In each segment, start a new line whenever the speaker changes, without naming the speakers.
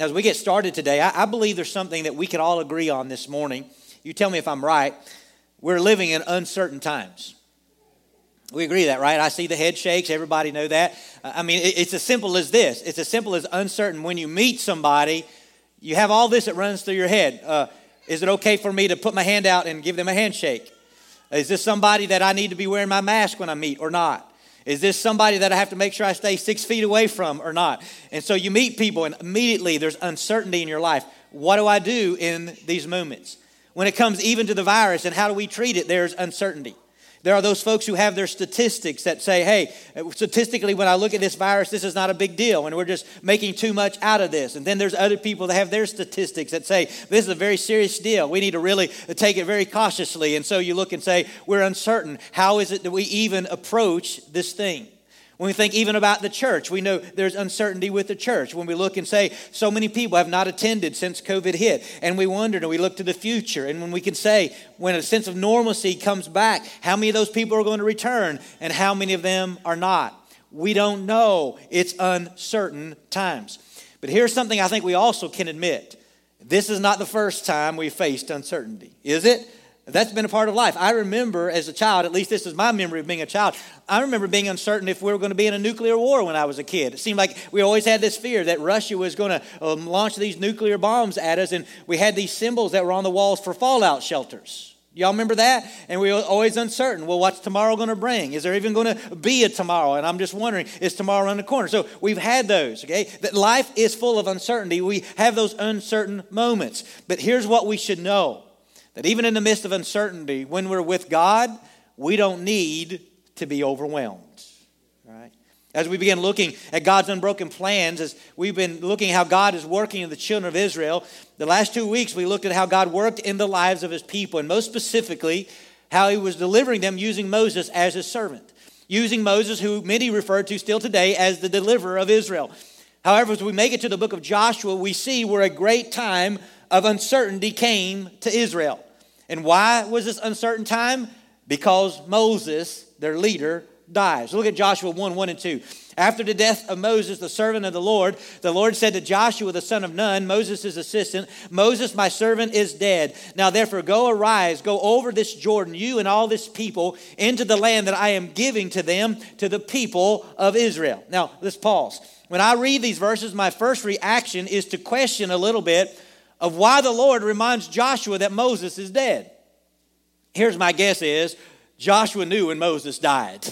Now, as we get started today, I, I believe there's something that we can all agree on this morning. You tell me if I'm right. We're living in uncertain times. We agree that, right? I see the head shakes. Everybody know that. I mean, it's as simple as this. It's as simple as uncertain. When you meet somebody, you have all this that runs through your head. Uh, is it okay for me to put my hand out and give them a handshake? Is this somebody that I need to be wearing my mask when I meet or not? Is this somebody that I have to make sure I stay six feet away from or not? And so you meet people, and immediately there's uncertainty in your life. What do I do in these moments? When it comes even to the virus and how do we treat it, there's uncertainty. There are those folks who have their statistics that say, hey, statistically, when I look at this virus, this is not a big deal, and we're just making too much out of this. And then there's other people that have their statistics that say, this is a very serious deal. We need to really take it very cautiously. And so you look and say, we're uncertain. How is it that we even approach this thing? When we think even about the church, we know there's uncertainty with the church. When we look and say, so many people have not attended since COVID hit, and we wonder and we look to the future, and when we can say, when a sense of normalcy comes back, how many of those people are going to return, and how many of them are not? We don't know. It's uncertain times. But here's something I think we also can admit this is not the first time we faced uncertainty, is it? That's been a part of life. I remember as a child, at least this is my memory of being a child, I remember being uncertain if we were going to be in a nuclear war when I was a kid. It seemed like we always had this fear that Russia was going to um, launch these nuclear bombs at us, and we had these symbols that were on the walls for fallout shelters. Y'all remember that? And we were always uncertain. Well, what's tomorrow going to bring? Is there even going to be a tomorrow? And I'm just wondering, is tomorrow around the corner? So we've had those, okay? That life is full of uncertainty. We have those uncertain moments. But here's what we should know that even in the midst of uncertainty, when we're with God, we don't need to be overwhelmed. Right? As we begin looking at God's unbroken plans, as we've been looking how God is working in the children of Israel, the last two weeks we looked at how God worked in the lives of his people, and most specifically, how he was delivering them using Moses as his servant, using Moses, who many refer to still today as the deliverer of Israel. However, as we make it to the book of Joshua, we see where a great time of uncertainty came to Israel. And why was this uncertain time? Because Moses, their leader, dies. Look at Joshua 1 1 and 2. After the death of Moses, the servant of the Lord, the Lord said to Joshua, the son of Nun, Moses' assistant, Moses, my servant, is dead. Now therefore, go arise, go over this Jordan, you and all this people, into the land that I am giving to them, to the people of Israel. Now, let's pause. When I read these verses, my first reaction is to question a little bit of why the Lord reminds Joshua that Moses is dead. Here's my guess is Joshua knew when Moses died.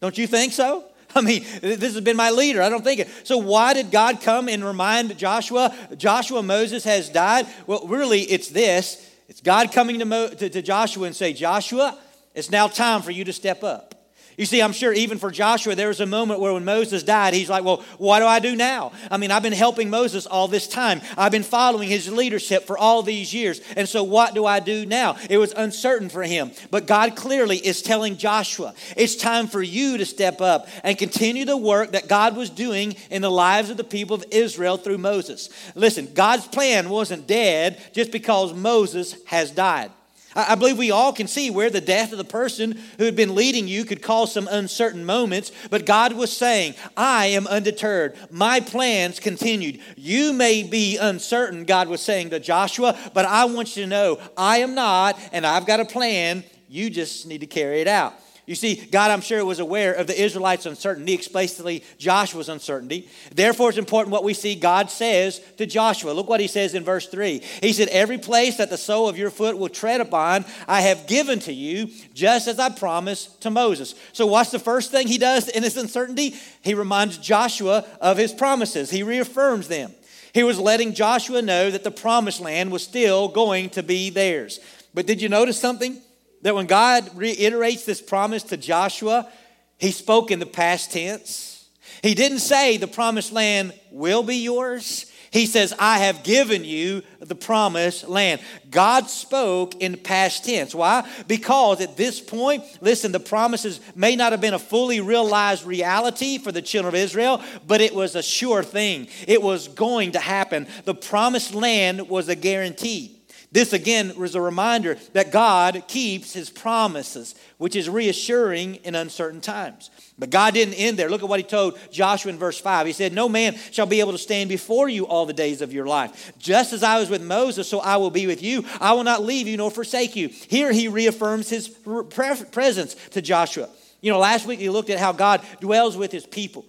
Don't you think so? I mean, this has been my leader. I don't think it. So, why did God come and remind Joshua, Joshua, Moses has died? Well, really, it's this it's God coming to, Mo, to, to Joshua and say, Joshua, it's now time for you to step up. You see, I'm sure even for Joshua, there was a moment where when Moses died, he's like, Well, what do I do now? I mean, I've been helping Moses all this time. I've been following his leadership for all these years. And so, what do I do now? It was uncertain for him. But God clearly is telling Joshua, It's time for you to step up and continue the work that God was doing in the lives of the people of Israel through Moses. Listen, God's plan wasn't dead just because Moses has died. I believe we all can see where the death of the person who had been leading you could cause some uncertain moments, but God was saying, I am undeterred. My plans continued. You may be uncertain, God was saying to Joshua, but I want you to know I am not, and I've got a plan. You just need to carry it out. You see, God, I'm sure, was aware of the Israelites' uncertainty, especially Joshua's uncertainty. Therefore, it's important what we see God says to Joshua. Look what he says in verse 3. He said, Every place that the sole of your foot will tread upon, I have given to you, just as I promised to Moses. So, what's the first thing he does in his uncertainty? He reminds Joshua of his promises, he reaffirms them. He was letting Joshua know that the promised land was still going to be theirs. But did you notice something? That when God reiterates this promise to Joshua, he spoke in the past tense. He didn't say the promised land will be yours. He says, I have given you the promised land. God spoke in past tense. Why? Because at this point, listen, the promises may not have been a fully realized reality for the children of Israel, but it was a sure thing. It was going to happen. The promised land was a guarantee. This again was a reminder that God keeps his promises, which is reassuring in uncertain times. But God didn't end there. Look at what he told Joshua in verse 5. He said, No man shall be able to stand before you all the days of your life. Just as I was with Moses, so I will be with you. I will not leave you nor forsake you. Here he reaffirms his presence to Joshua. You know, last week we looked at how God dwells with his people.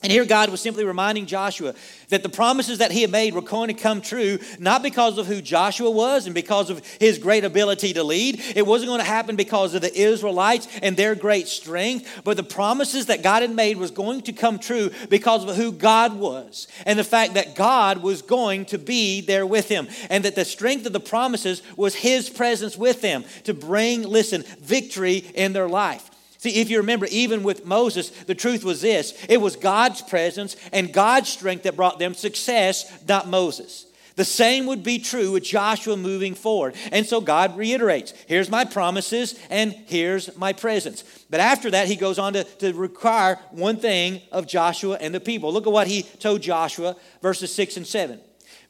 And here God was simply reminding Joshua that the promises that he had made were going to come true, not because of who Joshua was and because of his great ability to lead. It wasn't going to happen because of the Israelites and their great strength, but the promises that God had made was going to come true because of who God was and the fact that God was going to be there with him and that the strength of the promises was his presence with them to bring, listen, victory in their life. See, if you remember, even with Moses, the truth was this it was God's presence and God's strength that brought them success, not Moses. The same would be true with Joshua moving forward. And so God reiterates here's my promises and here's my presence. But after that, he goes on to, to require one thing of Joshua and the people. Look at what he told Joshua, verses 6 and 7.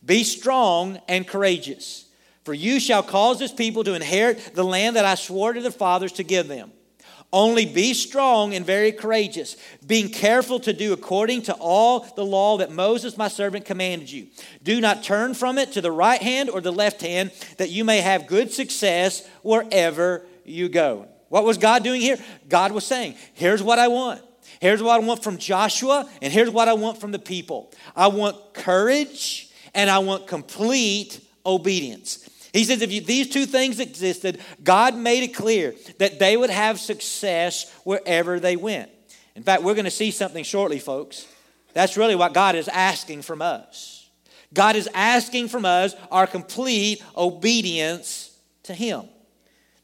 Be strong and courageous, for you shall cause this people to inherit the land that I swore to their fathers to give them. Only be strong and very courageous, being careful to do according to all the law that Moses, my servant, commanded you. Do not turn from it to the right hand or the left hand, that you may have good success wherever you go. What was God doing here? God was saying, Here's what I want. Here's what I want from Joshua, and here's what I want from the people. I want courage and I want complete obedience. He says if you, these two things existed, God made it clear that they would have success wherever they went. In fact, we're going to see something shortly, folks. That's really what God is asking from us. God is asking from us our complete obedience to Him.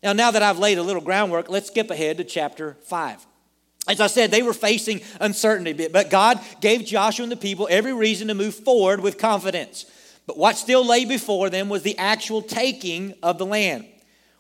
Now, now that I've laid a little groundwork, let's skip ahead to chapter 5. As I said, they were facing uncertainty, but God gave Joshua and the people every reason to move forward with confidence. But what still lay before them was the actual taking of the land.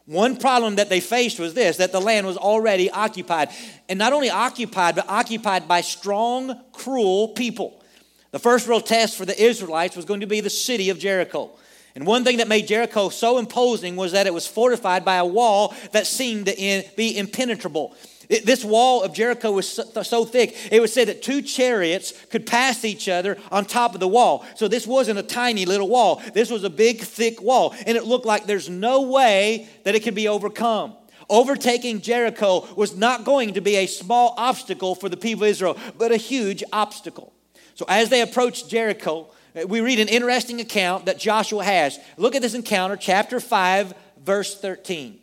One problem that they faced was this that the land was already occupied. And not only occupied, but occupied by strong, cruel people. The first real test for the Israelites was going to be the city of Jericho. And one thing that made Jericho so imposing was that it was fortified by a wall that seemed to be impenetrable. This wall of Jericho was so, thick, it was said that two chariots could pass each other on top of the wall. So this wasn't a tiny little wall. This was a big, thick wall. And it looked like there's no way that it could be overcome. Overtaking Jericho was not going to be a small obstacle for the people of Israel, but a huge obstacle. So as they approached Jericho, Uh, we read an interesting account that Joshua has. Look at this encounter, chapter 5, verse 13.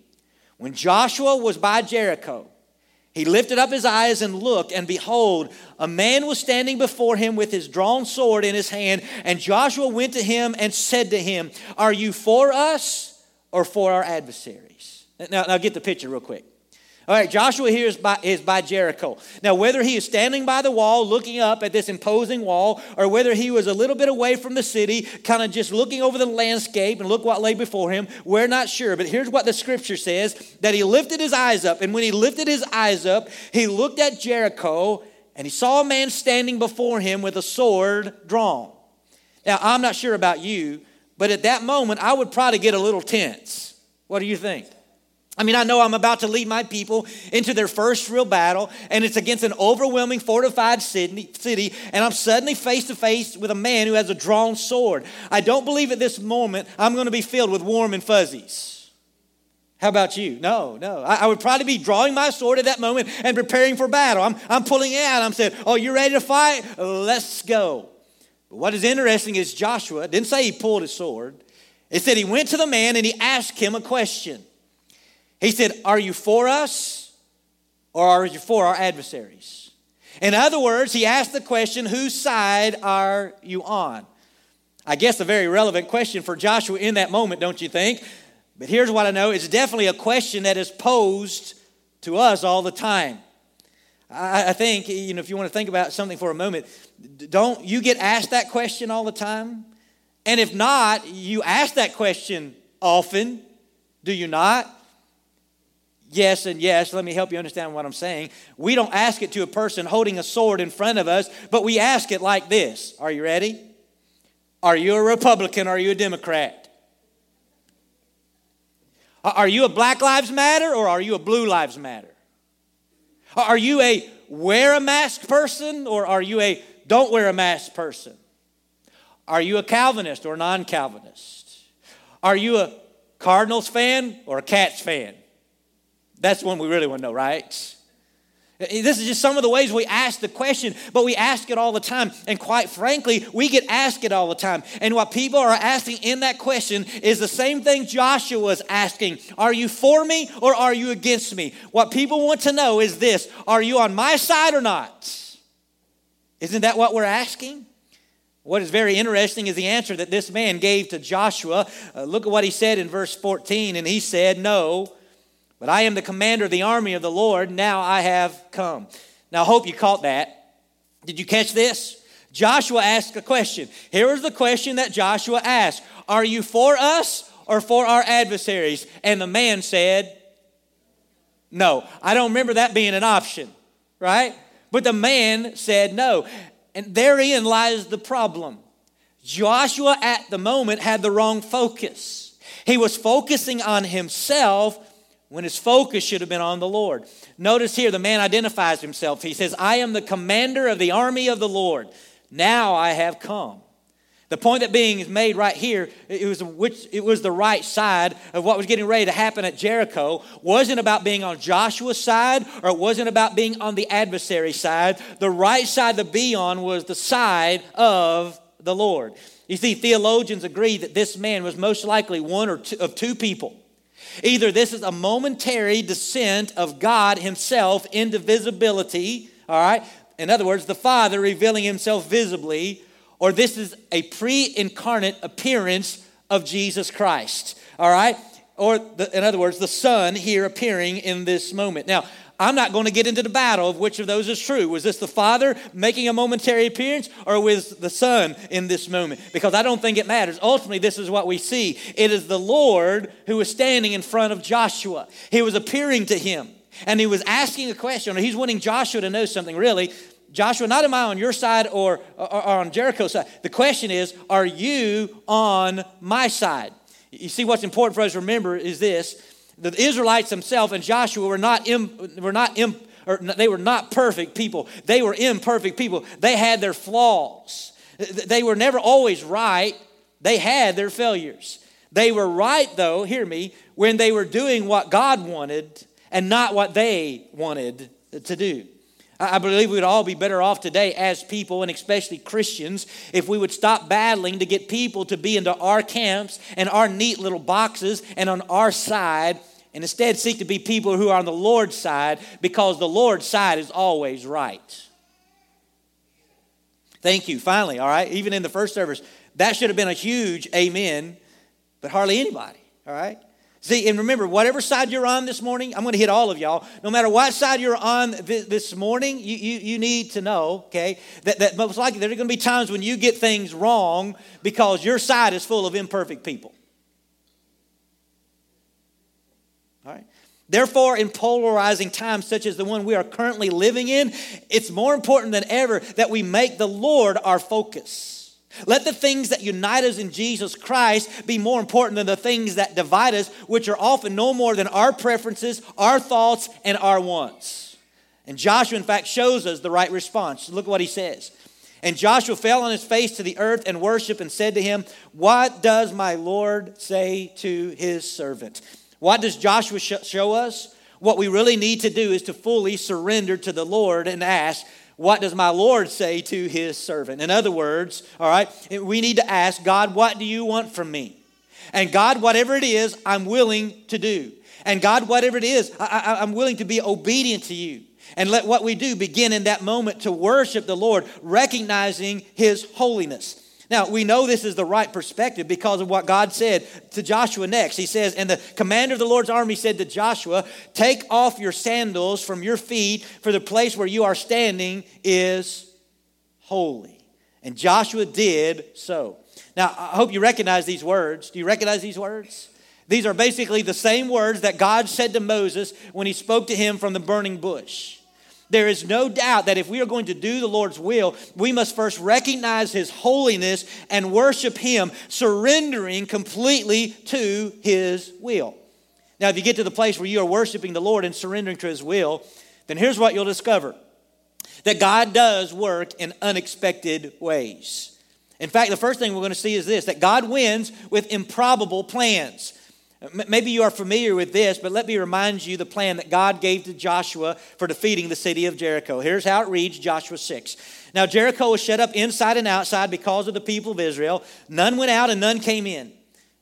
When Joshua was by Jericho, he lifted up his eyes and looked, and behold, a man was standing before him with his drawn sword in his hand. And Joshua went to him and said to him, Are you for us or for our adversaries? Now, now get the picture real quick. All right, Joshua here is by, is by Jericho. Now, whether he is standing by the wall looking up at this imposing wall, or whether he was a little bit away from the city, kind of just looking over the landscape and look what lay before him, we're not sure. But here's what the scripture says that he lifted his eyes up. And when he lifted his eyes up, he looked at Jericho and he saw a man standing before him with a sword drawn. Now, I'm not sure about you, but at that moment, I would probably get a little tense. What do you think? I mean, I know I'm about to lead my people into their first real battle, and it's against an overwhelming fortified city, and I'm suddenly face to face with a man who has a drawn sword. I don't believe at this moment I'm going to be filled with warm and fuzzies. How about you? No, no. I, I, would probably be drawing my sword at that moment and preparing for battle. I'm, I'm pulling it out. I'm saying, Oh, you ready to fight? Let's go. But what is interesting is Joshua didn't say he pulled his sword, it said he went to the man and he asked him a question. He said, Are you for us or are you for our adversaries? In other words, he asked the question, Whose side are you on? I guess a very relevant question for Joshua in that moment, don't you think? But here's what I know it's definitely a question that is posed to us all the time. I, think, you know, if you want to think about something for a moment, don't you get asked that question all the time? And if not, you ask that question often, do you not? Yes and yes. Let me help you understand what I'm saying. We don't ask it to a person holding a sword in front of us, but we ask it like this Are you ready? Are you a Republican? Are you a Democrat? Are you a Black Lives Matter or are you a Blue Lives Matter? Are you a wear a mask person or are you a don't wear a mask person? Are you a Calvinist or non Calvinist? Are you a Cardinals fan or a Cats fan? That's one we really want to know, right? This is just some of the ways we ask the question, but we ask it all the time. And quite frankly, we get asked it all the time. And what people are asking in that question is the same thing Joshua was asking Are you for me or are you against me? What people want to know is this Are you on my side or not? Isn't that what we're asking? What is very interesting is the answer that this man gave to Joshua. Uh, look at what he said in verse 14. And he said, No, but I am the commander of the army of the Lord. Now I have come. Now, I hope you caught that. Did you catch this? Joshua asked a question. Here is the question that Joshua asked Are you for us or for our adversaries? And the man said, No. I don't remember that being an option, right? But the man said no. And therein lies the problem. Joshua at the moment had the wrong focus. He was focusing on himself when his focus should have been on the Lord. Notice here the man identifies himself. He says, I am the commander of the army of the Lord. Now I have come. The point that being is made right here, it was, which, it was the right side of what was getting ready to happen at Jericho, wasn't about being on Joshua's side or it wasn't about being on the adversary side. The right side to be on was the side of the Lord. You see, theologians agree that this man was most likely one or two of two people. Either this is a momentary descent of God Himself into visibility, all right? In other words, the Father revealing Himself visibly or this is a pre incarnate appearance of Jesus Christ. All right? Or, the, in other words, the Son here appearing in this moment. Now, I'm not going to get into the battle of which of those is true. Was this the Father making a momentary appearance or was the Son in this moment? Because I don't think it matters. Ultimately, this is what we see it is the Lord who was standing in front of Joshua, he was appearing to him. And he was asking a question, or he's wanting Joshua to know something really. Joshua, not am I on your side or, or, or on Jericho's side. The question is, are you on my side? You see, what's important for us to remember is this the Israelites themselves and Joshua were not, Im, were not Im, or they were not perfect people. They were imperfect people. They had their flaws. They were never always right. They had their failures. They were right, though, hear me, when they were doing what God wanted and not what they wanted to do. I believe we'd all be better off today as people, and especially Christians, if we would stop battling to get people to be into our camps and our neat little boxes and on our side, and instead seek to be people who are on the Lord's side because the Lord's side is always right. Thank you. Finally, all right, even in the first service, that should have been a huge amen, but hardly anybody, all right? See, and remember, whatever side you're on this morning, I'm going to hit all of y'all. No matter what side you're on this morning, you, you, you need to know, okay, that, that most likely there are going to be times when you get things wrong because your side is full of imperfect people. All right? Therefore, in polarizing times such as the one we are currently living in, it's more important than ever that we make the Lord our focus. Let the things that unite us in Jesus Christ be more important than the things that divide us, which are often no more than our preferences, our thoughts, and our wants. And Joshua, in fact, shows us the right response. Look at what he says. And Joshua fell on his face to the earth and worshiped and said to him, What does my Lord say to his servant? What does Joshua show us? What we really need to do is to fully surrender to the Lord and ask, what does my Lord say to his servant? In other words, all right, we need to ask God, what do you want from me? And God, whatever it is, I'm willing to do. And God, whatever it is, I, am willing to be obedient to you. And let what we do begin in that moment to worship the Lord, recognizing his holiness. Now, we know this is the right perspective because of what God said to Joshua next. He says, And the commander of the Lord's army said to Joshua, Take off your sandals from your feet, for the place where you are standing is holy. And Joshua did so. Now, I hope you recognize these words. Do you recognize these words? These are basically the same words that God said to Moses when he spoke to him from the burning bush. There is no doubt that if we are going to do the Lord's will, we must first recognize His holiness and worship Him, surrendering completely to His will. Now, if you get to the place where you are worshiping the Lord and surrendering to His will, then here's what you'll discover that God does work in unexpected ways. In fact, the first thing we're going to see is this that God wins with improbable plans. Maybe you are familiar with this, but let me remind you the plan that God gave to Joshua for defeating the city of Jericho. Here's how it reads Joshua 6. Now, Jericho was shut up inside and outside because of the people of Israel. None went out and none came in.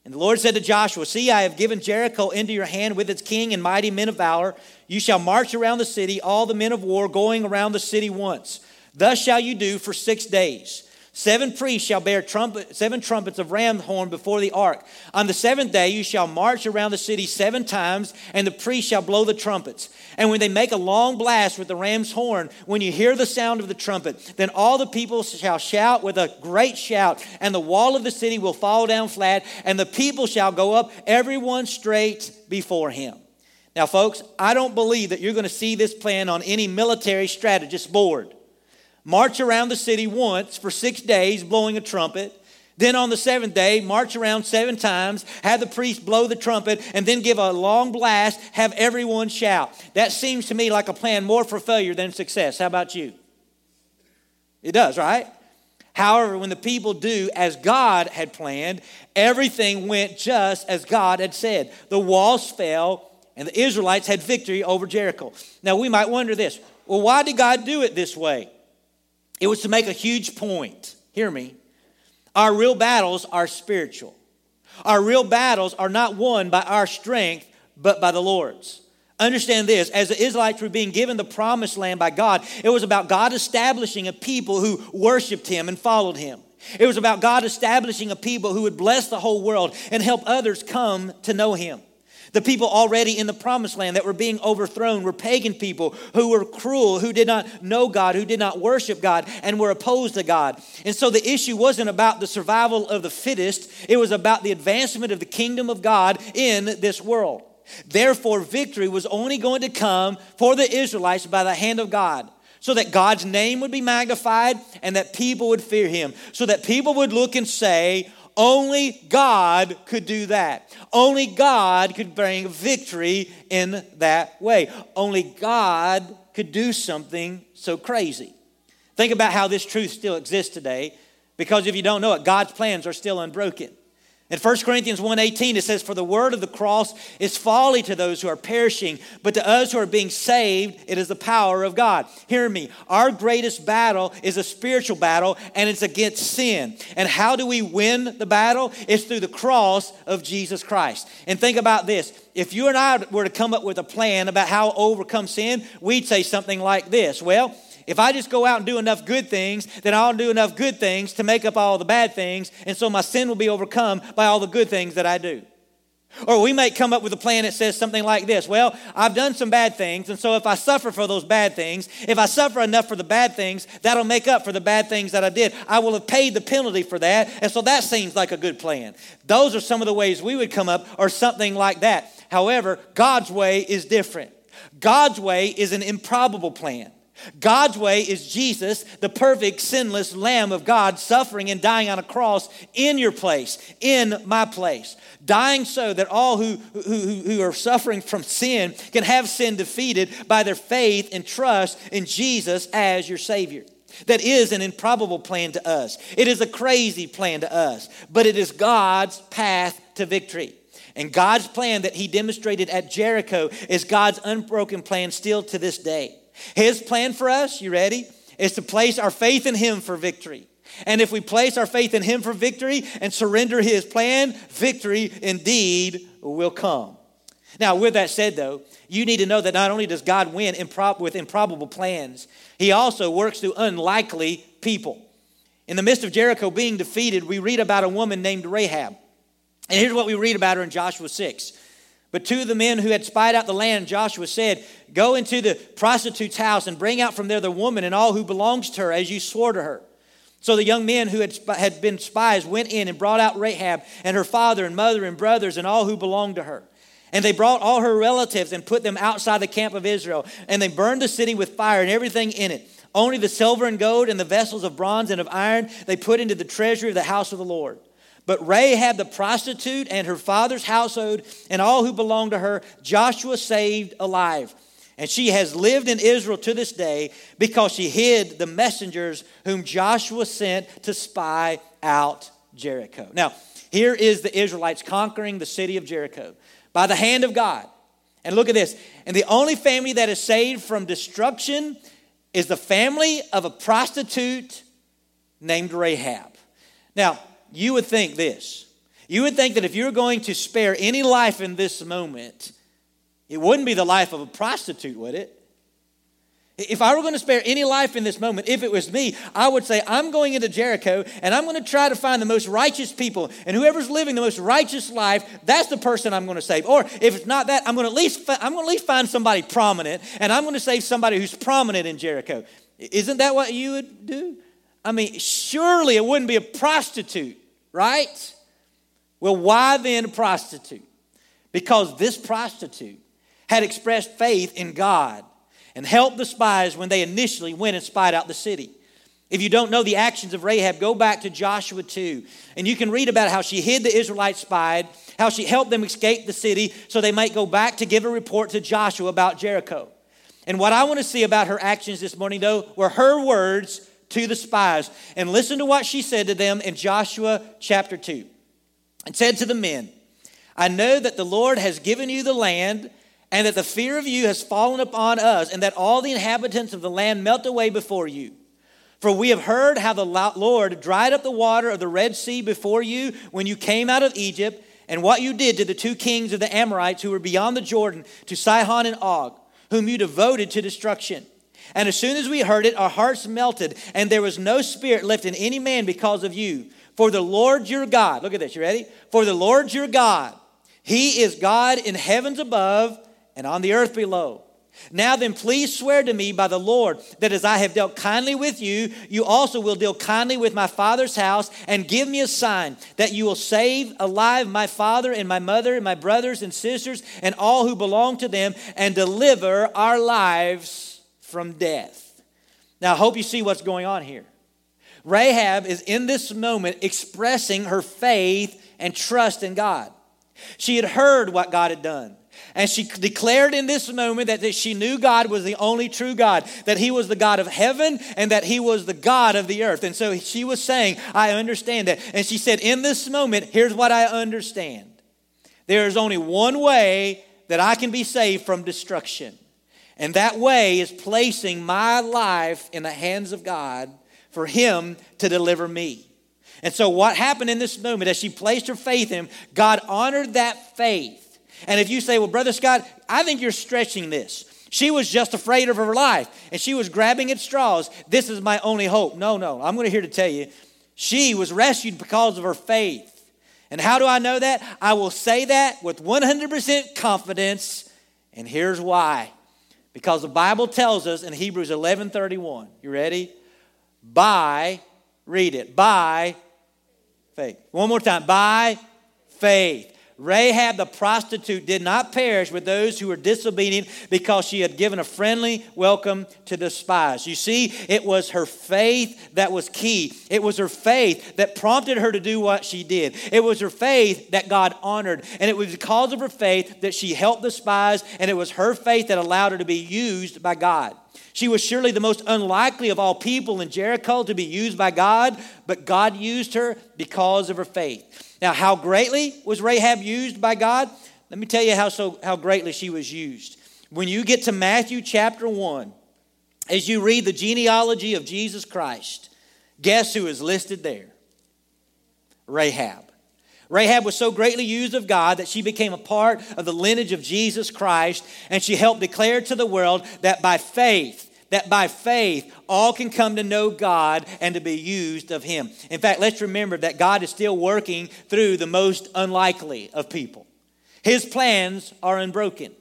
And the Lord said to Joshua, See, I have given Jericho into your hand with its king and mighty men of valor. You shall march around the city, all the men of war going around the city once. Thus shall you do for six days. Seven priests shall bear trumpet, seven trumpets of ram's horn before the ark. On the seventh day you shall march around the city seven times, and the priests shall blow the trumpets. And when they make a long blast with the ram's horn, when you hear the sound of the trumpet, then all the people shall shout with a great shout, and the wall of the city will fall down flat, and the people shall go up, everyone straight before him. Now, folks, I don't believe that you're going to see this plan on any military strategist board march around the city once for six days, blowing a trumpet. Then on the seventh day, march around seven times, have the priest blow the trumpet, and then give a long blast, have everyone shout. That seems to me like a plan more for failure than success. How about you? It does, right? However, when the people do as God had planned, everything went just as God had said. The walls fell, and the Israelites had victory over Jericho. Now, we might wonder this well, why did God do it this way? It was to make a huge point. Hear me. Our real battles are spiritual. Our real battles are not won by our strength, but by the Lord's. Understand this as the Israelites were being given the promised land by God, it was about God establishing a people who worshiped Him and followed Him. It was about God establishing a people who would bless the whole world and help others come to know Him. The people already in the promised land that were being overthrown were pagan people who were cruel, who did not know God, who did not worship God, and were opposed to God. And so the issue wasn't about the survival of the fittest, it was about the advancement of the kingdom of God in this world. Therefore, victory was only going to come for the Israelites by the hand of God so that God's name would be magnified and that people would fear him, so that people would look and say, only God could do that. Only God could bring victory in that way. Only God could do something so crazy. Think about how this truth still exists today because if you don't know it, God's plans are still unbroken. In 1 Corinthians 1:18 it says for the word of the cross is folly to those who are perishing but to us who are being saved it is the power of God. Hear me. Our greatest battle is a spiritual battle and it's against sin. And how do we win the battle? It's through the cross of Jesus Christ. And think about this. If you and I were to come up with a plan about how to overcome sin, we'd say something like this. Well, if I just go out and do enough good things, then I'll do enough good things to make up all the bad things, and so my sin will be overcome by all the good things that I do. Or we might come up with a plan that says something like this Well, I've done some bad things, and so if I suffer for those bad things, if I suffer enough for the bad things, that'll make up for the bad things that I did. I will have paid the penalty for that, and so that seems like a good plan. Those are some of the ways we would come up, or something like that. However, God's way is different. God's way is an improbable plan. God's way is Jesus, the perfect, sinless Lamb of God, suffering and dying on a cross in your place, in my place. Dying so that all who, who, who are suffering from sin can have sin defeated by their faith and trust in Jesus as your Savior. That is an improbable plan to us. It is a crazy plan to us, but it is God's path to victory. And God's plan that He demonstrated at Jericho is God's unbroken plan still to this day. His plan for us, you ready, is to place our faith in Him for victory. And if we place our faith in Him for victory and surrender His plan, victory indeed will come. Now, with that said, though, you need to know that not only does God win improb- with improbable plans, He also works through unlikely people. In the midst of Jericho being defeated, we read about a woman named Rahab. And here's what we read about her in Joshua 6. But two of the men who had spied out the land, Joshua said, Go into the prostitute's house and bring out from there the woman and all who belongs to her, as you swore to her. So the young men who had, had been spies went in and brought out Rahab and her father and mother and brothers and all who belonged to her. And they brought all her relatives and put them outside the camp of Israel. And they burned the city with fire and everything in it. Only the silver and gold and the vessels of bronze and of iron they put into the treasury of the house of the Lord. But Rahab the prostitute and her father's household and all who belonged to her, Joshua saved alive. And she has lived in Israel to this day because she hid the messengers whom Joshua sent to spy out Jericho. Now, here is the Israelites conquering the city of Jericho by the hand of God. And look at this. And the only family that is saved from destruction is the family of a prostitute named Rahab. Now, you would think this. You would think that if you're going to spare any life in this moment, it wouldn't be the life of a prostitute, would it? If I were going to spare any life in this moment, if it was me, I would say, I'm going into Jericho and I'm going to try to find the most righteous people. And whoever's living the most righteous life, that's the person I'm going to save. Or if it's not that, I'm going to at least, I'm going to at least find somebody prominent and I'm going to save somebody who's prominent in Jericho. Isn't that what you would do? I mean, surely it wouldn't be a prostitute, right? Well, why then a prostitute? Because this prostitute had expressed faith in God and helped the spies when they initially went and spied out the city. If you don't know the actions of Rahab, go back to Joshua 2, and you can read about how she hid the Israelites spied, how she helped them escape the city so they might go back to give a report to Joshua about Jericho. And what I want to see about her actions this morning, though, were her words to the spies. And listen to what she said to them in Joshua chapter 2. And said to the men, I know that the Lord has given you the land and that the fear of you has fallen upon us, and that all the inhabitants of the land melt away before you. For we have heard how the Lord dried up the water of the Red Sea before you when you came out of Egypt, and what you did to the two kings of the Amorites who were beyond the Jordan, to Sihon and Og, whom you devoted to destruction. And as soon as we heard it, our hearts melted, and there was no spirit left in any man because of you. For the Lord your God, look at this, you ready? For the Lord your God, He is God in heavens above and on the earth below. Now then, please swear to me by the Lord that as I have dealt kindly with you, you also will deal kindly with my father's house, and give me a sign that you will save alive my father and my mother and my brothers and sisters and all who belong to them, and deliver our lives from death. Now, I hope you see what's going on here. Rahab is in this moment expressing her faith and trust in God. She had heard what God had done. And she declared in this moment that, she knew God was the only true God, that He was the God of heaven and that He was the God of the earth. And so she was saying, I understand that. And she said, In this moment, here's what I understand there is only one way that I can be saved from destruction. And that way is placing my life in the hands of God for Him to deliver me. And so, what happened in this moment as she placed her faith in Him, God honored that faith and if you say, well, Brother Scott, I think you're stretching this. She was just afraid of her life and she was grabbing at straws. This is my only hope. No, no, I'm going to here to tell you, she was rescued because of her faith. And how do I know that? I will say that with 100% confidence. And here's why. Because the Bible tells us in Hebrews 11:31. You ready? By read it. By faith. One more time. By faith. Rahab the prostitute did not perish with those who were disobedient because she had given a friendly welcome to the spies. You see, it was her faith that was key. It was her faith that prompted her to do what she did. It was her faith that God honored. And it was because of her faith that she helped the spies, and it was her faith that allowed her to be used by God. She was surely the most unlikely of all people in Jericho to be used by God, but God used her because of her faith. Now, how greatly was Rahab used by God? Let me tell you how, so, how greatly she was used. When you get to Matthew chapter 1, as you read the genealogy of Jesus Christ, guess who is listed there? Rahab. Rahab was so greatly used of God that she became a part of the lineage of Jesus Christ, and she helped declare to the world that by faith, that by faith all can come to know God and to be used of Him. In fact, let's remember that God is still working through the most unlikely of people. His plans are unbroken.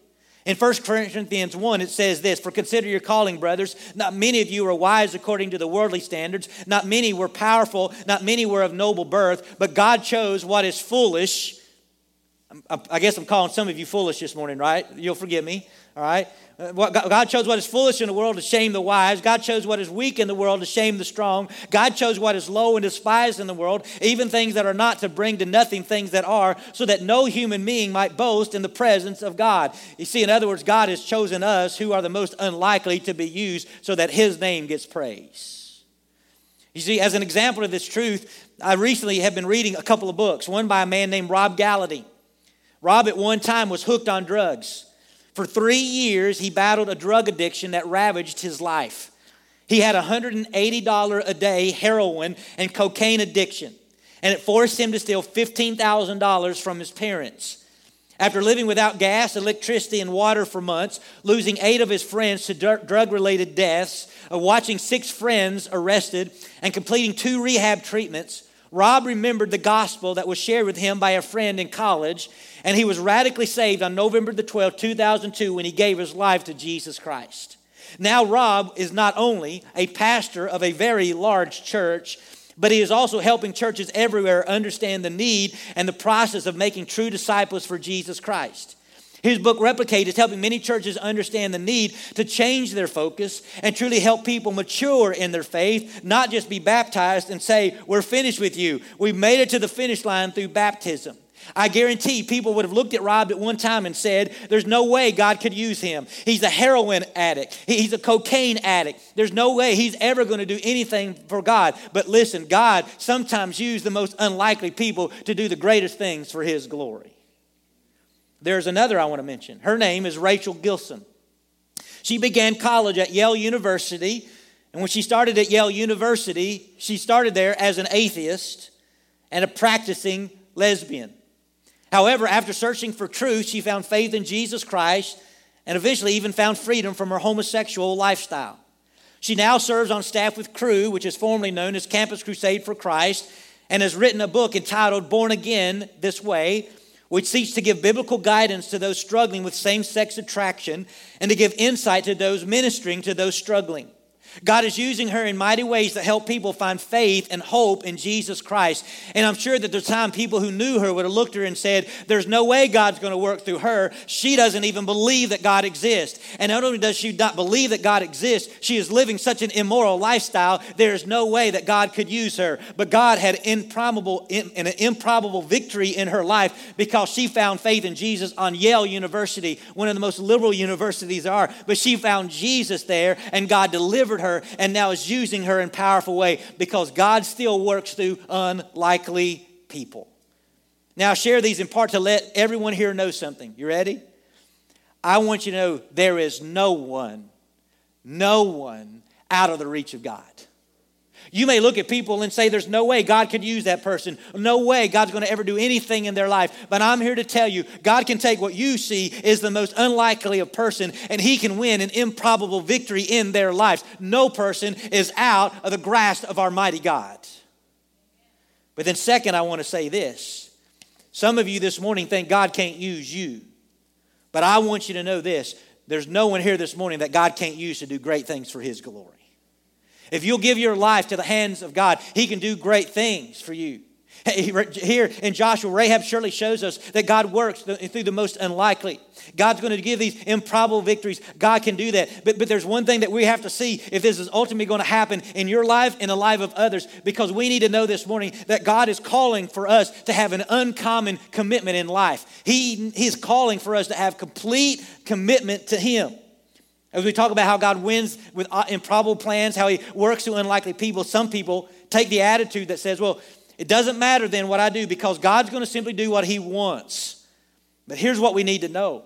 In 1 Corinthians 1, it says this For consider your calling, brothers. Not many of you are wise according to the worldly standards. Not many were powerful. Not many were of noble birth. But God chose what is foolish I guess I'm calling some of you foolish this morning, right? You'll forgive me, all right? Uh, God chose what is foolish in the world to shame the wise. God chose what is weak in the world to shame the strong. God chose what is low and despised in the world, even things that are not, to bring to nothing things that are, so that no human being might boast in the presence of God. You see, in other words, God has chosen us who are the most unlikely to be used so that His name gets praise. You see, as an example of this truth, I recently have been reading a couple of books, one by a man named Rob Gallaty. Rob, at one time, was hooked on drugs. For three years, he battled a drug addiction that ravaged his life. He had $180 a day heroin and cocaine addiction, and it forced him to steal $15,000 from his parents. After living without gas, electricity, and water for months, losing eight of his friends to drug related deaths, uh, watching six friends arrested, and completing two rehab treatments, Rob remembered the gospel that was shared with him by a friend in college, and he was radically saved on November the 12th, 2002, when he gave his life to Jesus Christ. Now, Rob is not only a pastor of a very large church, but he is also helping churches everywhere understand the need and the process of making true disciples for Jesus Christ. His book, Replicate, is helping many churches understand the need to change their focus and truly help people mature in their faith, not just be baptized and say, We're finished with you. We made it to the finish line through baptism. I guarantee people would have looked at Rob at one time and said, There's no way God could use him. He's a heroin addict, he's a cocaine addict. There's no way he's ever going to do anything for God. But listen, God sometimes used the most unlikely people to do the greatest things for his glory. There's another I want to mention. Her name is Rachel Gilson. She began college at Yale University, and when she started at Yale University, she started there as an atheist and a practicing lesbian. However, after searching for truth, she found faith in Jesus Christ and eventually even found freedom from her homosexual lifestyle. She now serves on staff with Cru, which is formerly known as Campus Crusade for Christ, and has written a book entitled Born Again This Way, which seeks to give biblical guidance to those struggling with same sex attraction and to give insight to those ministering to those struggling. God is using her in mighty ways to help people find faith and hope in Jesus Christ. And I'm sure that there's time people who knew her would have looked at her and said, There's no way God's going to work through her. She doesn't even believe that God exists. And not only does she not believe that God exists, she is living such an immoral lifestyle, there's no way that God could use her. But God had improbable, an improbable victory in her life because she found faith in Jesus on Yale University, one of the most liberal universities there are. But she found Jesus there, and God delivered her her and now is using her in powerful way because God still works through unlikely people. Now, I share these in part to let everyone here know something. You ready? I want you to know there is no one, no one out of the reach of God. You may look at people and say, There's no way God could use that person. No way God's going to ever do anything in their life. But I'm here to tell you, God can take what you see is the most unlikely of person and He can win an improbable victory in their lives. No person is out of the grasp of our mighty God. But then, second, I want to say this. Some of you this morning think God can't use you. But I want you to know this there's no one here this morning that God can't use to do great things for His glory. If you'll give your life to the hands of God, He can do great things for you. Here in Joshua, Rahab surely shows us that God works through the most unlikely. God's going to give these improbable victories. God can do that. But, but there's one thing that we have to see if this is ultimately going to happen in your life and the life of others, because we need to know this morning that God is calling for us to have an uncommon commitment in life. He, he's calling for us to have complete commitment to Him. As we talk about how God wins with uh, improbable plans, how He works through unlikely people, some people take the attitude that says, well, it doesn't matter then what I do because God's going to simply do what He wants. But here's what we need to know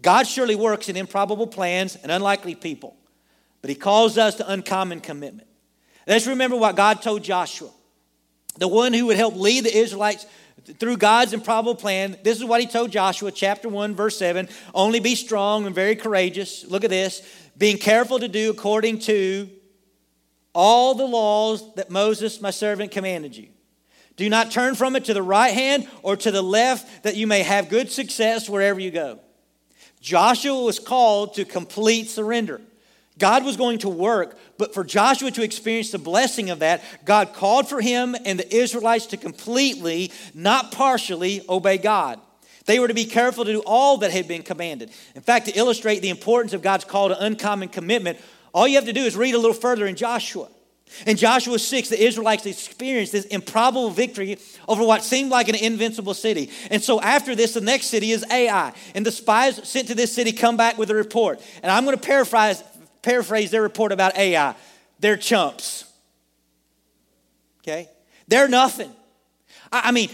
God surely works in improbable plans and unlikely people, but He calls us to uncommon commitment. Let's remember what God told Joshua, the one who would help lead the Israelites through God's improbable plan, this is what he told Joshua, chapter 1, verse 7 only be strong and very courageous. Look at this being careful to do according to all the laws that Moses, my servant, commanded you. Do not turn from it to the right hand or to the left, that you may have good success wherever you go. Joshua was called to complete surrender. God was going to work, but for Joshua to experience the blessing of that, God called for him and the Israelites to completely, not partially, obey God. They were to be careful to do all that had been commanded. In fact, to illustrate the importance of God's call to uncommon commitment, all you have to do is read a little further in Joshua. In Joshua 6, the Israelites experienced this improbable victory over what seemed like an invincible city. And so after this, the next city is Ai. And the spies sent to this city come back with a report. And I'm going to paraphrase, paraphrase their report about Ai. They're chumps. Okay? They're nothing. I mean,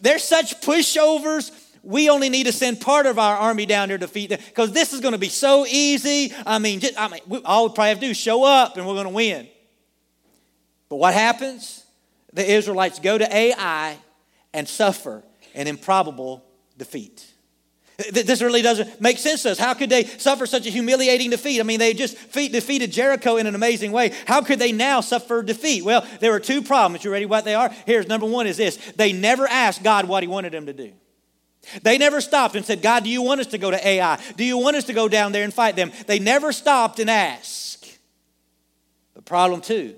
they're such pushovers. We only need to send part of our army down there to defeat them because this is going to be so easy. I mean, just, I mean, we, all we probably have to do is show up and we're going to win. But what happens? The Israelites go to Ai and suffer an improbable defeat. This really doesn't make sense to us. How could they suffer such a humiliating defeat? I mean, they just defeated Jericho in an amazing way. How could they now suffer defeat? Well, there were two problems. You ready what they are? Here's number one is this. They never asked God what he wanted them to do. They never stopped and said, God, do you want us to go to Ai? Do you want us to go down there and fight them? They never stopped and asked. But problem two,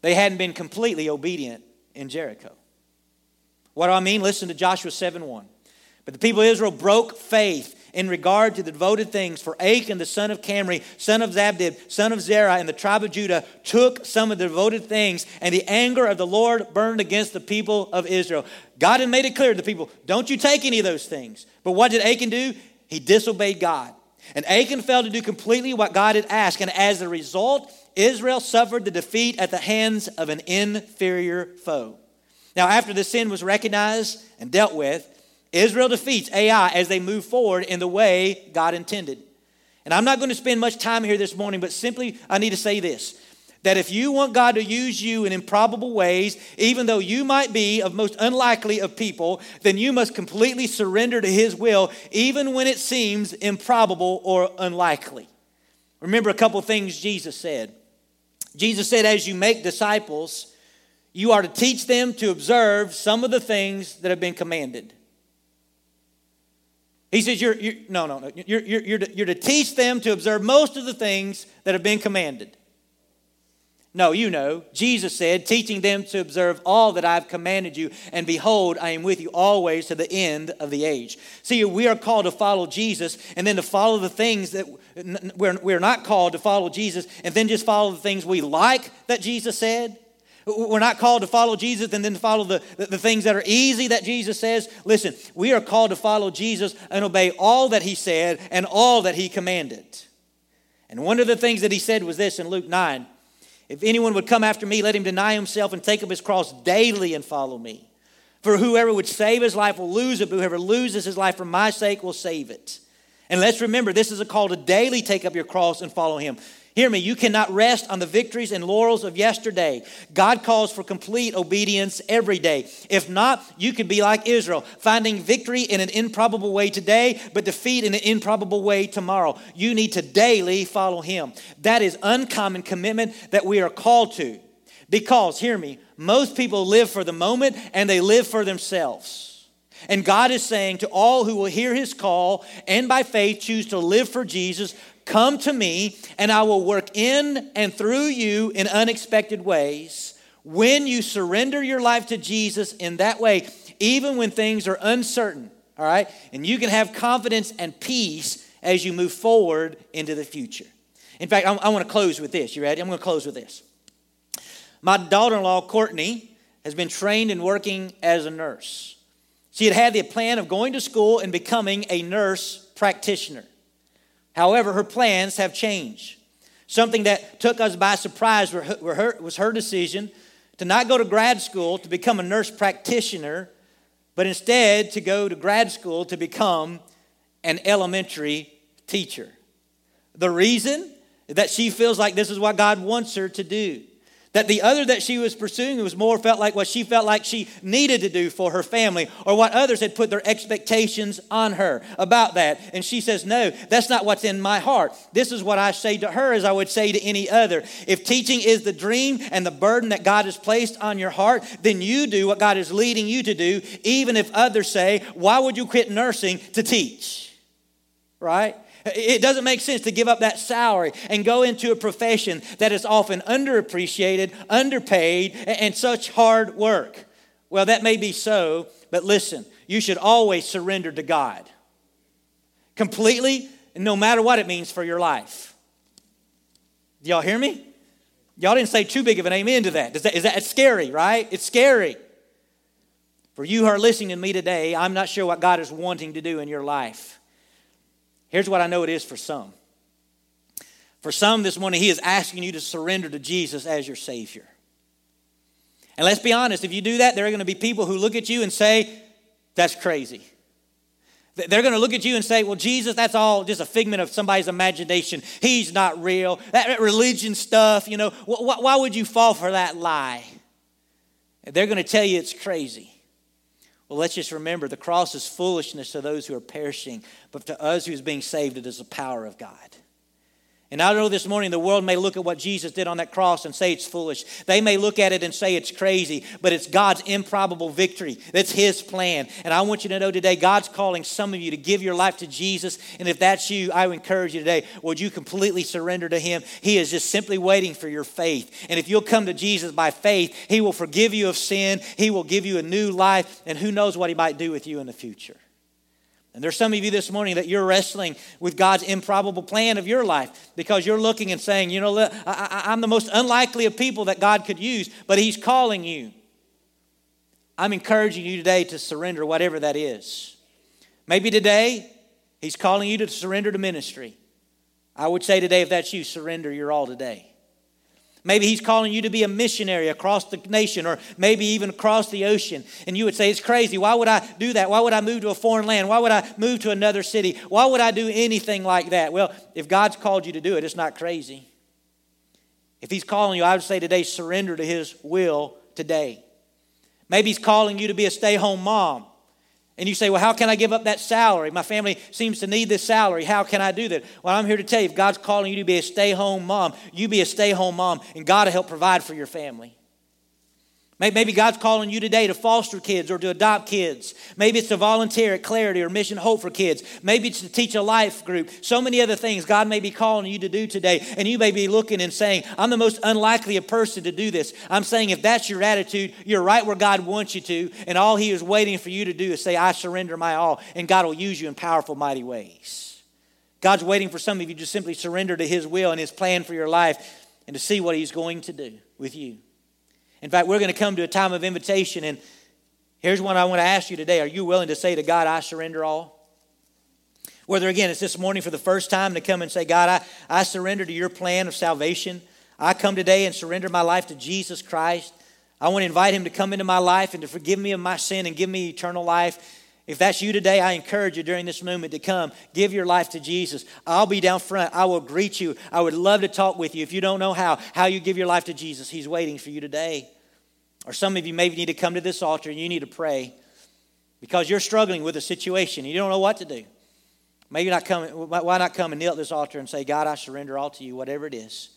they hadn't been completely obedient in Jericho. What do I mean? Listen to Joshua 7 1. But the people of Israel broke faith in regard to the devoted things, for Achan, the son of Carmi, son of Zabdi, son of Zerah, and the tribe of Judah took some of the devoted things, and the anger of the Lord burned against the people of Israel. God had made it clear to the people, don't you take any of those things. But what did Achan do? He disobeyed God. And Achan failed to do completely what God had asked, and as a result, Israel suffered the defeat at the hands of an inferior foe. Now, after the sin was recognized and dealt with, Israel defeats Ai as they move forward in the way God intended. And I'm not going to spend much time here this morning, but simply I need to say this that if you want God to use you in improbable ways, even though you might be of most unlikely of people, then you must completely surrender to His will, even when it seems improbable or unlikely. Remember a couple things Jesus said. Jesus said, As you make disciples, you are to teach them to observe some of the things that have been commanded. He says, you're, you're no, no, no. You're, you're, you're, to, you're to teach them to observe most of the things that have been commanded. No, you know, Jesus said, teaching them to observe all that I've commanded you, and behold, I am with you always to the end of the age. See, we are called to follow Jesus, and then to follow the things that we're, we're not called to follow Jesus, and then just follow the things we like that Jesus said. We're not called to follow Jesus and then follow the, the, the, things that are easy that Jesus says. Listen, we are called to follow Jesus and obey all that he said and all that he commanded. And one of the things that he said was this in Luke 9 If anyone would come after me, let him deny himself and take up his cross daily and follow me. For whoever would save his life will lose it, but whoever loses his life for my sake will save it. And let's remember, this is a call to daily take up your cross and follow him. Hear me, you cannot rest on the victories and laurels of yesterday. God calls for complete obedience every day. If not, you could be like Israel, finding victory in an improbable way today, but defeat in an improbable way tomorrow. You need to daily follow Him. That is uncommon commitment that we are called to. Because, hear me, most people live for the moment and they live for themselves. And God is saying to all who will hear his call and by faith choose to live for Jesus, Come to me, and I will work in and through you in unexpected ways. When you surrender your life to Jesus in that way, even when things are uncertain, all right? And you can have confidence and peace as you move forward into the future. In fact, I, I want to close with this. You ready? I'm going to close with this. My daughter in law, Courtney, has been trained in working as a nurse. She had had the plan of going to school and becoming a nurse practitioner. However, her plans have changed. Something that took us by surprise was her decision to not go to grad school to become a nurse practitioner, but instead to go to grad school to become an elementary teacher. The reason that she feels like this is what God wants her to do. That the other that she was pursuing was more felt like what she felt like she needed to do for her family or what others had put their expectations on her about that. And she says, No, that's not what's in my heart. This is what I say to her as I would say to any other. If teaching is the dream and the burden that God has placed on your heart, then you do what God is leading you to do, even if others say, Why would you quit nursing to teach? Right? It doesn't make sense to give up that salary and go into a profession that is often underappreciated, underpaid, and such hard work. Well, that may be so, but listen, you should always surrender to God completely, no matter what it means for your life. Y'all hear me? Y'all didn't say too big of an amen to that. Is that, is that it's scary, right? It's scary. For you who are listening to me today, I'm not sure what God is wanting to do in your life. Here's what I know it is for some. For some this morning, He is asking you to surrender to Jesus as your Savior. And let's be honest, if you do that, there are going to be people who look at you and say, That's crazy. They're going to look at you and say, Well, Jesus, that's all just a figment of somebody's imagination. He's not real. That religion stuff, you know, why would you fall for that lie? They're going to tell you it's crazy. Well, let's just remember the cross is foolishness to those who are perishing, but to us who's being saved, it is the power of God. And I know this morning the world may look at what Jesus did on that cross and say it's foolish. They may look at it and say it's crazy, but it's God's improbable victory. That's His plan. And I want you to know today, God's calling some of you to give your life to Jesus. And if that's you, I encourage you today, would you completely surrender to Him? He is just simply waiting for your faith. And if you'll come to Jesus by faith, He will forgive you of sin, He will give you a new life, and who knows what He might do with you in the future. And there's some of you this morning that you're wrestling with God's improbable plan of your life because you're looking and saying, you know, I, am the most unlikely of people that God could use, but He's calling you. I'm encouraging you today to surrender whatever that is. Maybe today He's calling you to surrender to ministry. I would say today, if that's you, surrender your all today. Maybe he's calling you to be a missionary across the nation or maybe even across the ocean. And you would say, It's crazy. Why would I do that? Why would I move to a foreign land? Why would I move to another city? Why would I do anything like that? Well, if God's called you to do it, it's not crazy. If he's calling you, I would say today, surrender to his will today. Maybe he's calling you to be a stay home mom. And you say, Well, how can I give up that salary? My family seems to need this salary. How can I do that? Well, I'm here to tell you if God's calling you to be a stay home mom, you be a stay home mom, and God will help provide for your family. Maybe God's calling you today to foster kids or to adopt kids. Maybe it's to volunteer at Clarity or Mission Hope for Kids. Maybe it's to teach a life group. So many other things God may be calling you to do today. And you may be looking and saying, I'm the most unlikely a person to do this. I'm saying if that's your attitude, you're right where God wants you to. And all He is waiting for you to do is say, I surrender my all. And God will use you in powerful, mighty ways. God's waiting for some of you to simply surrender to His will and His plan for your life and to see what He's going to do with you. In fact, we're going to come to a time of invitation, and here's what I want to ask you today Are you willing to say to God, I surrender all? Whether again it's this morning for the first time to come and say, God, I, I surrender to your plan of salvation. I come today and surrender my life to Jesus Christ. I want to invite him to come into my life and to forgive me of my sin and give me eternal life. If that's you today, I encourage you during this moment to come, give your life to Jesus. I'll be down front. I will greet you. I would love to talk with you. If you don't know how, how you give your life to Jesus, He's waiting for you today. Or some of you maybe need to come to this altar and you need to pray because you're struggling with a situation. and You don't know what to do. Maybe not come, why not come and kneel at this altar and say, God, I surrender all to you, whatever it is.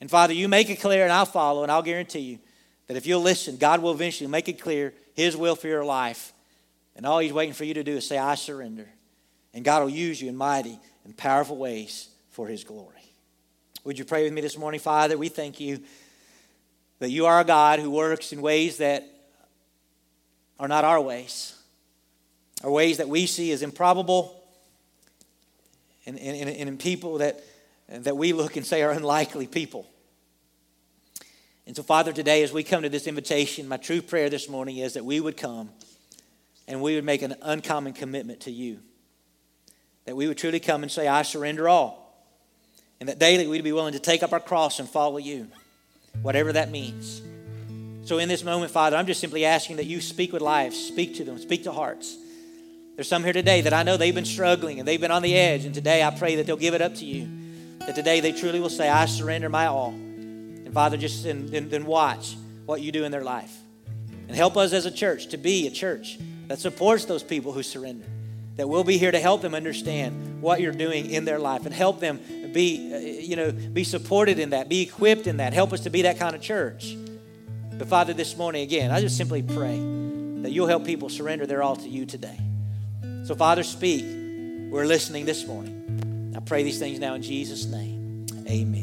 And Father, you make it clear and I'll follow, and I'll guarantee you that if you'll listen, God will eventually make it clear His will for your life and all he's waiting for you to do is say, I surrender. And God will use you in mighty and powerful ways for his glory. Would you pray with me this morning, Father? We thank you that you are a God who works in ways that are not our ways, are ways that we see as improbable, and, and, and in people that, that we look and say are unlikely people. And so, Father, today as we come to this invitation, my true prayer this morning is that we would come and we would make an uncommon commitment to you. That we would truly come and say, I surrender all. And that daily we'd be willing to take up our cross and follow you, whatever that means. So, in this moment, Father, I'm just simply asking that you speak with lives, speak to them, speak to hearts. There's some here today that I know they've been struggling and they've been on the edge, and today I pray that they'll give it up to you. That today they truly will say, I surrender my all. And Father, just then watch what you do in their life. And help us as a church to be a church that supports those people who surrender. That we'll be here to help them understand what you're doing in their life and help them be, uh, you know, be supported in that, be equipped in that. Help us to be that kind of church. But Father, this morning again, I just simply pray that you'll help people surrender their all to you today. So, Father, speak. We're listening this morning. I pray these things now in Jesus' name. Amen.